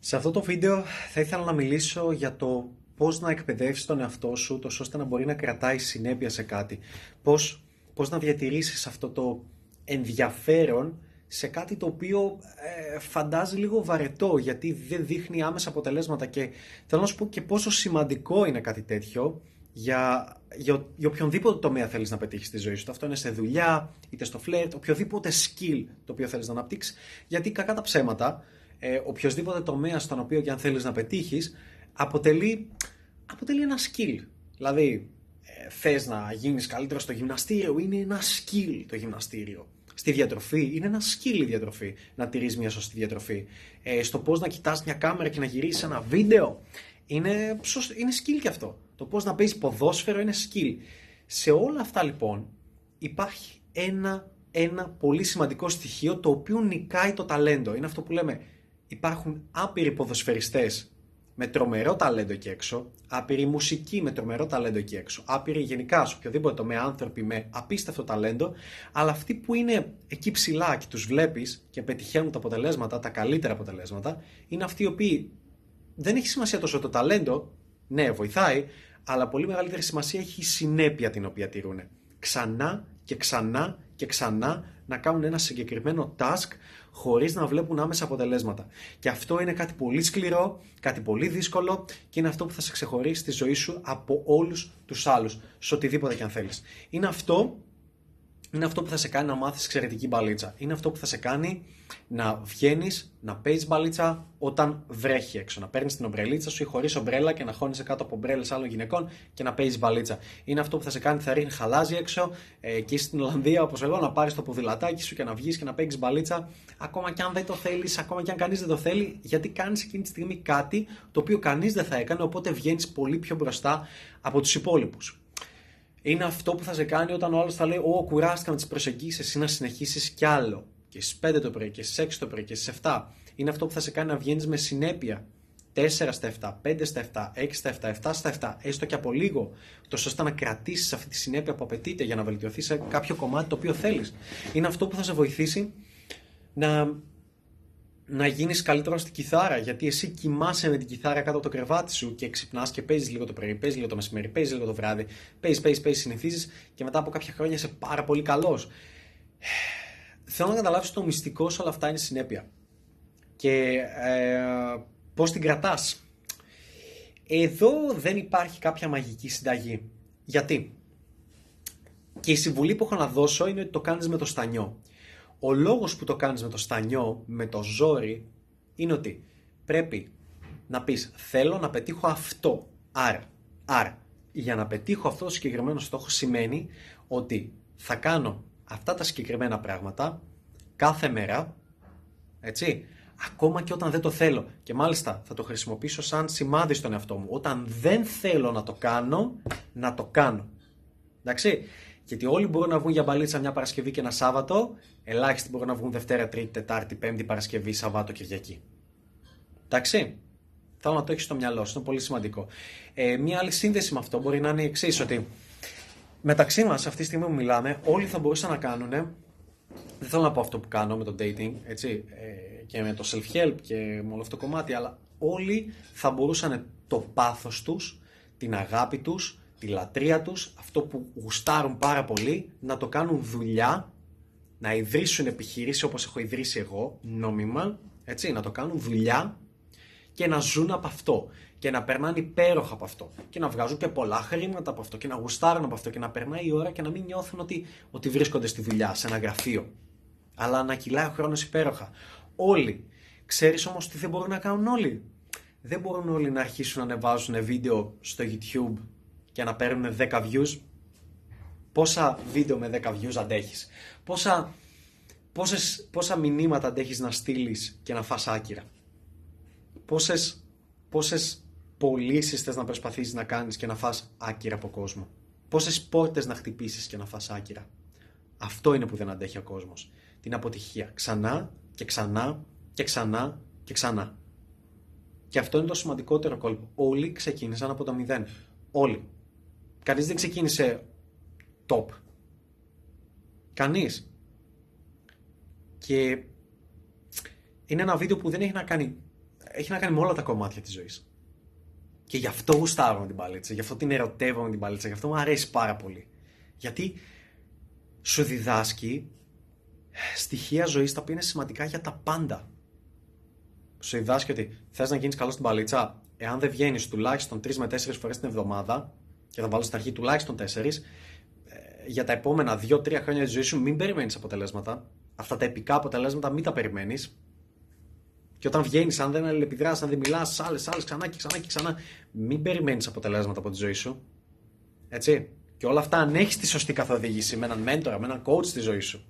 Σε αυτό το βίντεο θα ήθελα να μιλήσω για το πώς να εκπαιδεύσεις τον εαυτό σου τόσο ώστε να μπορεί να κρατάει συνέπεια σε κάτι. Πώς, πώς να διατηρήσεις αυτό το ενδιαφέρον σε κάτι το οποίο ε, φαντάζει λίγο βαρετό γιατί δεν δείχνει άμεσα αποτελέσματα και θέλω να σου πω και πόσο σημαντικό είναι κάτι τέτοιο για, για, για οποιονδήποτε τομέα θέλεις να πετύχεις στη ζωή σου. Αυτό είναι σε δουλειά, είτε στο φλερτ, οποιοδήποτε skill το οποίο θέλεις να αναπτύξεις. Γιατί κακά τα ψέματα, ε, οποιοδήποτε τομέα στον οποίο και αν θέλεις να πετύχεις, αποτελεί, αποτελεί ένα skill. Δηλαδή, ε, θες να γίνεις καλύτερος στο γυμναστήριο, είναι ένα skill το γυμναστήριο. Στη διατροφή, είναι ένα skill η διατροφή, να τηρείς μια σωστή διατροφή. Ε, στο πώς να κοιτάς μια κάμερα και να γυρίσεις ένα βίντεο, είναι, είναι skill και αυτό. Το πώς να παίζεις ποδόσφαιρο είναι skill. Σε όλα αυτά λοιπόν υπάρχει ένα, ένα πολύ σημαντικό στοιχείο το οποίο νικάει το ταλέντο. Είναι αυτό που λέμε υπάρχουν άπειροι ποδοσφαιριστές με τρομερό ταλέντο εκεί έξω, άπειροι μουσικοί με τρομερό ταλέντο εκεί έξω, άπειροι γενικά σε οποιοδήποτε τομέα άνθρωποι με απίστευτο ταλέντο, αλλά αυτοί που είναι εκεί ψηλά και τους βλέπεις και πετυχαίνουν τα αποτελέσματα, τα καλύτερα αποτελέσματα, είναι αυτοί οι οποίοι δεν έχει σημασία τόσο το ταλέντο, ναι βοηθάει, αλλά πολύ μεγαλύτερη σημασία έχει η συνέπεια την οποία τηρούν. Ξανά και ξανά και ξανά να κάνουν ένα συγκεκριμένο task χωρίς να βλέπουν άμεσα αποτελέσματα. Και αυτό είναι κάτι πολύ σκληρό, κάτι πολύ δύσκολο και είναι αυτό που θα σε ξεχωρίσει στη ζωή σου από όλους τους άλλους, σε οτιδήποτε και αν θέλεις. Είναι αυτό είναι αυτό που θα σε κάνει να μάθεις εξαιρετική μπαλίτσα. Είναι αυτό που θα σε κάνει να βγαίνεις, να παίζεις μπαλίτσα όταν βρέχει έξω. Να παίρνεις την ομπρελίτσα σου ή χωρίς ομπρέλα και να χώνεσαι κάτω από ομπρέλες άλλων γυναικών και να παίζεις μπαλίτσα. Είναι αυτό που θα σε κάνει, θα ρίχνει χαλάζι έξω ε, και στην Ολλανδία, όπως εγώ, να πάρεις το ποδηλατάκι σου και να βγεις και να παίξεις μπαλίτσα. Ακόμα και αν δεν το θέλεις, ακόμα και αν κανείς δεν το θέλει, γιατί κάνεις εκείνη τη στιγμή κάτι το οποίο κανείς δεν θα έκανε, οπότε βγαίνεις πολύ πιο μπροστά από τους υπόλοιπους είναι αυτό που θα σε κάνει όταν ο άλλος θα λέει: Ω, κουράστηκα να τις προσεγγίσεις, εσύ να συνεχίσεις κι άλλο. Και στις 5 το πρωί, και στις 6 το πρωί, και στις 7. Είναι αυτό που θα σε κάνει να βγαίνεις με συνέπεια. 4 στα 7, 5 στα 7, 6 στα 7, 7 στα 7, έστω και από λίγο, τόσο ώστε να κρατήσεις αυτή τη συνέπεια που απαιτείται για να βελτιωθείς σε κάποιο κομμάτι το οποίο θέλεις. Είναι αυτό που θα σε βοηθήσει να να γίνεις καλύτερο στην κιθάρα. Γιατί εσύ κοιμάσαι με την κιθάρα κάτω από το κρεβάτι σου και ξυπνάς και παίζεις λίγο το πρωί, παίζεις λίγο το μεσημέρι, παίζεις λίγο το βράδυ. Παίζεις, παίζεις, παίζεις, συνηθίζεις και μετά από κάποια χρόνια είσαι πάρα πολύ καλός. Θέλω να καταλάβεις το μυστικό σε όλα αυτά είναι συνέπεια. Και ε, πώς την κρατάς. Εδώ δεν υπάρχει κάποια μαγική συνταγή. Γιατί; Και η συμβουλή που έχω να δώσω είναι ότι το κάνεις με το στανιό. Ο λόγος που το κάνεις με το στανιό, με το ζόρι, είναι ότι πρέπει να πεις θέλω να πετύχω αυτό. Άρα, άρα, για να πετύχω αυτό το συγκεκριμένο στόχο σημαίνει ότι θα κάνω αυτά τα συγκεκριμένα πράγματα κάθε μέρα, έτσι, ακόμα και όταν δεν το θέλω. Και μάλιστα θα το χρησιμοποιήσω σαν σημάδι στον εαυτό μου. Όταν δεν θέλω να το κάνω, να το κάνω. Εντάξει. Γιατί όλοι μπορούν να βγουν για μπαλίτσα μια Παρασκευή και ένα Σάββατο, ελάχιστοι μπορούν να βγουν Δευτέρα, Τρίτη, Τετάρτη, Πέμπτη, Παρασκευή, Σαββάτο, Κυριακή. Εντάξει. Θέλω να το έχεις στο μυαλό σου, είναι πολύ σημαντικό. Ε, μια άλλη σύνδεση με αυτό μπορεί να είναι η εξής, ότι μεταξύ μας, αυτή τη στιγμή που μιλάμε, όλοι θα μπορούσαν να κάνουν. Δεν θέλω να πω αυτό που κάνω με το dating, έτσι, ε, και με το self-help και με όλο αυτό το κομμάτι, αλλά όλοι θα μπορούσαν το πάθος τους, την αγάπη τους, τη λατρεία τους, αυτό που γουστάρουν πάρα πολύ, να το κάνουν δουλειά, να ιδρύσουν επιχείρηση όπως έχω ιδρύσει εγώ, νόμιμα, έτσι, να το κάνουν δουλειά και να ζουν από αυτό και να περνάνε υπέροχα από αυτό και να βγάζουν και πολλά χρήματα από αυτό και να γουστάρουν από αυτό και να περνάει η ώρα και να μην νιώθουν ότι, ότι βρίσκονται στη δουλειά, σε ένα γραφείο. Αλλά να κυλάει ο χρόνος υπέροχα. Όλοι. Ξέρεις όμως τι δεν μπορούν να κάνουν όλοι; Δεν μπορούν όλοι να αρχίσουν να ανεβάζουν βίντεο στο YouTube και να παίρνουν 10 views, πόσα βίντεο με 10 views αντέχεις, πόσα, πόσες, πόσα μηνύματα αντέχεις να στείλεις και να φας άκυρα, πόσες, πόσες πωλήσεις θες να προσπαθήσεις να κάνεις και να φας άκυρα από κόσμο, πόσες πόρτες να χτυπήσεις και να φας άκυρα; Αυτό είναι που δεν αντέχει ο κόσμος. Την αποτυχία. Ξανά και ξανά και ξανά και ξανά. Και αυτό είναι το σημαντικότερο κόλπο. Όλοι ξεκίνησαν από το μηδέν. Όλοι. Κανείς δεν ξεκίνησε top. Κανείς. Και είναι ένα βίντεο που δεν έχει να κάνει έχει να κάνει με όλα τα κομμάτια της ζωής. Και γι' αυτό γουστάρω με την παλίτσα, γι' αυτό την ερωτεύω με την παλίτσα, γι' αυτό μου αρέσει πάρα πολύ. Γιατί σου διδάσκει στοιχεία ζωής τα οποία είναι σημαντικά για τα πάντα. Σου διδάσκει ότι θες να γίνεις καλός στην παλίτσα, εάν δεν βγαίνεις τουλάχιστον 3 με 4 φορές την εβδομάδα, και θα βάλω στην αρχή τουλάχιστον 4, ε, για τα επόμενα 2-3 χρόνια της ζωής σου μην περιμένεις αποτελέσματα. Αυτά τα επικά αποτελέσματα μην τα περιμένεις. Και όταν βγαίνεις, αν δεν αλληλεπιδράσεις, αν δεν μιλάς, άλλες, άλλες, ξανά και ξανά και ξανά, μην περιμένεις αποτελέσματα από τη ζωή σου. Έτσι. Και όλα αυτά αν έχεις τη σωστή καθοδήγηση με έναν μέντορα, με έναν coach στη ζωή σου.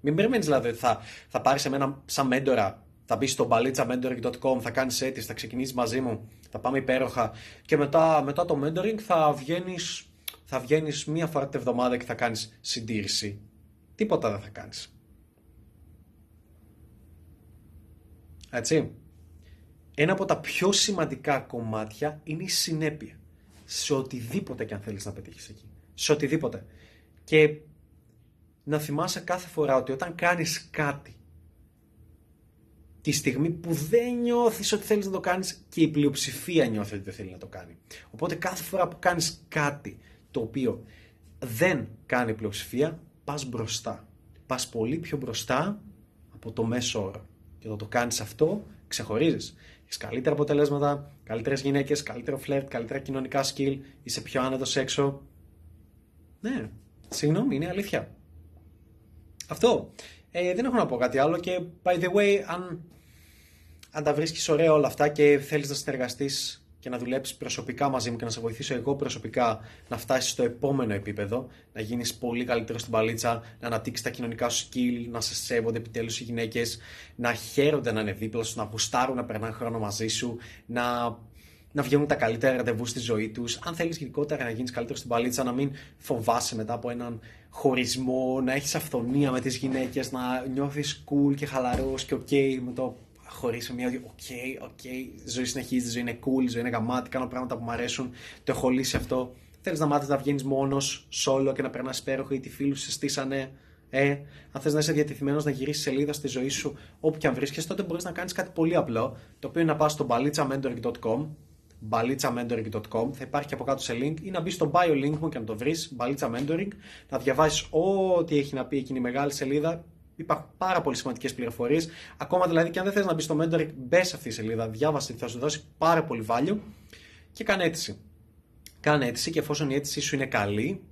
Μην περιμένεις δηλαδή ότι θα, θα πάρεις εμένα σαν μέντορα, θα μπεις στο balitza.mentoring.com, θα κάνεις αίτηση, θα ξεκινήσεις μαζί μου, θα πάμε υπέροχα και μετά, μετά το mentoring θα βγαίνεις θα βγαίνεις μία φορά την εβδομάδα και θα κάνεις συντήρηση. Τίποτα δεν θα κάνεις. Έτσι. Ένα από τα πιο σημαντικά κομμάτια είναι η συνέπεια. Σε οτιδήποτε και αν θέλεις να πετύχεις εκεί. Σε οτιδήποτε. Και να θυμάσαι κάθε φορά ότι όταν κάνεις κάτι τη στιγμή που δεν νιώθεις ότι θέλεις να το κάνεις και η πλειοψηφία νιώθει ότι δεν θέλει να το κάνει. Οπότε κάθε φορά που κάνεις κάτι το οποίο δεν κάνει πλειοψηφία, πας μπροστά. Πας πολύ πιο μπροστά από το μέσο όρο. Και όταν το κάνεις αυτό, ξεχωρίζεις. Έχεις καλύτερα αποτελέσματα, καλύτερες γυναίκες, καλύτερο φλερτ, καλύτερα κοινωνικά skill, είσαι πιο άνετος έξω. Ναι, συγγνώμη, είναι αλήθεια. Αυτό. Ε, δεν έχω να πω κάτι άλλο και by the way, αν, αν τα βρίσκεις ωραία όλα αυτά και θέλεις να συνεργαστείς και να δουλέψεις προσωπικά μαζί μου και να σε βοηθήσω εγώ προσωπικά να φτάσεις στο επόμενο επίπεδο, να γίνεις πολύ καλύτερος στην παλίτσα, να αναπτύξεις τα κοινωνικά σου skill, να σε σέβονται επιτέλους οι γυναίκες, να χαίρονται να είναι δίπλα σου, να γουστάρουν να περνάνε χρόνο μαζί σου, να να βγαίνουν τα καλύτερα ραντεβού στη ζωή τους. Αν θέλεις γενικότερα να γίνεις καλύτερος στην παλίτσα, να μην φοβάσαι μετά από έναν χωρισμό, να έχεις αφθονία με τις γυναίκες, να νιώθεις cool και χαλαρός και ok με το χωρί μια ότι, ok, ok, η ζωή συνεχίζει, η ζωή είναι cool, η ζωή είναι γαμάτη, κάνω πράγματα που μου αρέσουν, το έχω λύσει αυτό. Θέλεις να μάθεις να βγαίνεις μόνος, solo και να περνάς υπέροχο ή οι φίλοι σου σε στήσανε. Ε, αν θες να είσαι διατεθειμένος να γυρίσεις σελίδα στη ζωή σου όπου και αν βρίσκεσαι, τότε μπορείς να κάνεις κάτι πολύ απλό, το οποίο είναι να πας στο balitza.mentoring.com balitza.mentoring.com θα υπάρχει και από κάτω σε link ή να μπεις στο bio link μου και να το βρεις, Balitza Mentoring, να διαβάσεις ό,τι έχει να πει εκείνη η μεγάλη σελίδα Υπάρχουν πάρα πολύ σημαντικές πληροφορίες. Ακόμα δηλαδή και αν δεν θες να μπεις στο mentoring, μπες σε αυτή τη σελίδα, διάβασε, θα σου δώσει πάρα πολύ value και κάνε αίτηση. Κάνε αίτηση και εφόσον η αίτησή σου είναι καλή,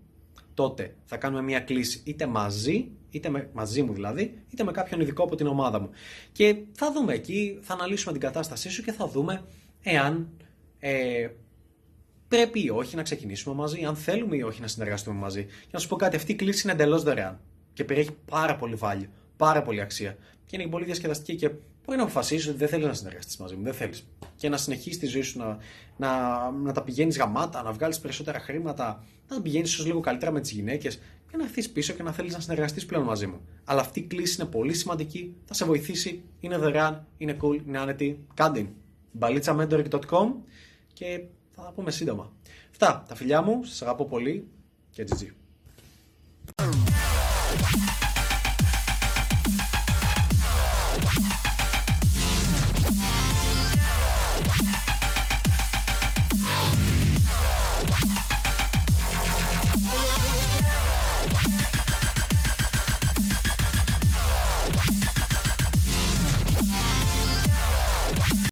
τότε θα κάνουμε μια κλίση είτε μαζί, είτε με, μαζί μου δηλαδή, είτε με κάποιον ειδικό από την ομάδα μου. Και θα δούμε εκεί, θα αναλύσουμε την κατάστασή σου και θα δούμε εάν ε, πρέπει ή όχι να ξεκινήσουμε μαζί, αν θέλουμε ή όχι να συνεργαστούμε μαζί. Και να σου πω κάτι, αυτή η κλίση είναι εντελώς δωρεάν και περιέχει πάρα πολύ value, πάρα πολύ αξία. Και είναι πολύ διασκεδαστική και μπορεί να αποφασίσει ότι δεν θέλεις να συνεργαστείς μαζί μου, δεν θέλεις. Και να συνεχίσεις τη ζωή σου να, να, να τα πηγαίνεις γαμάτα, να βγάλεις περισσότερα χρήματα, να τα πηγαίνεις ίσως λίγο καλύτερα με τις γυναίκες και να έρθεις πίσω και να θέλεις να συνεργαστείς πλέον μαζί μου. Αλλά αυτή η κλίση είναι πολύ σημαντική, θα σε βοηθήσει, είναι δωρεάν, είναι cool, είναι άνετη. Κάντε μπαλίτσamentoring.com και θα τα πούμε σύντομα. Αυτά, τα φιλιά μου, σας αγαπώ πολύ και GG.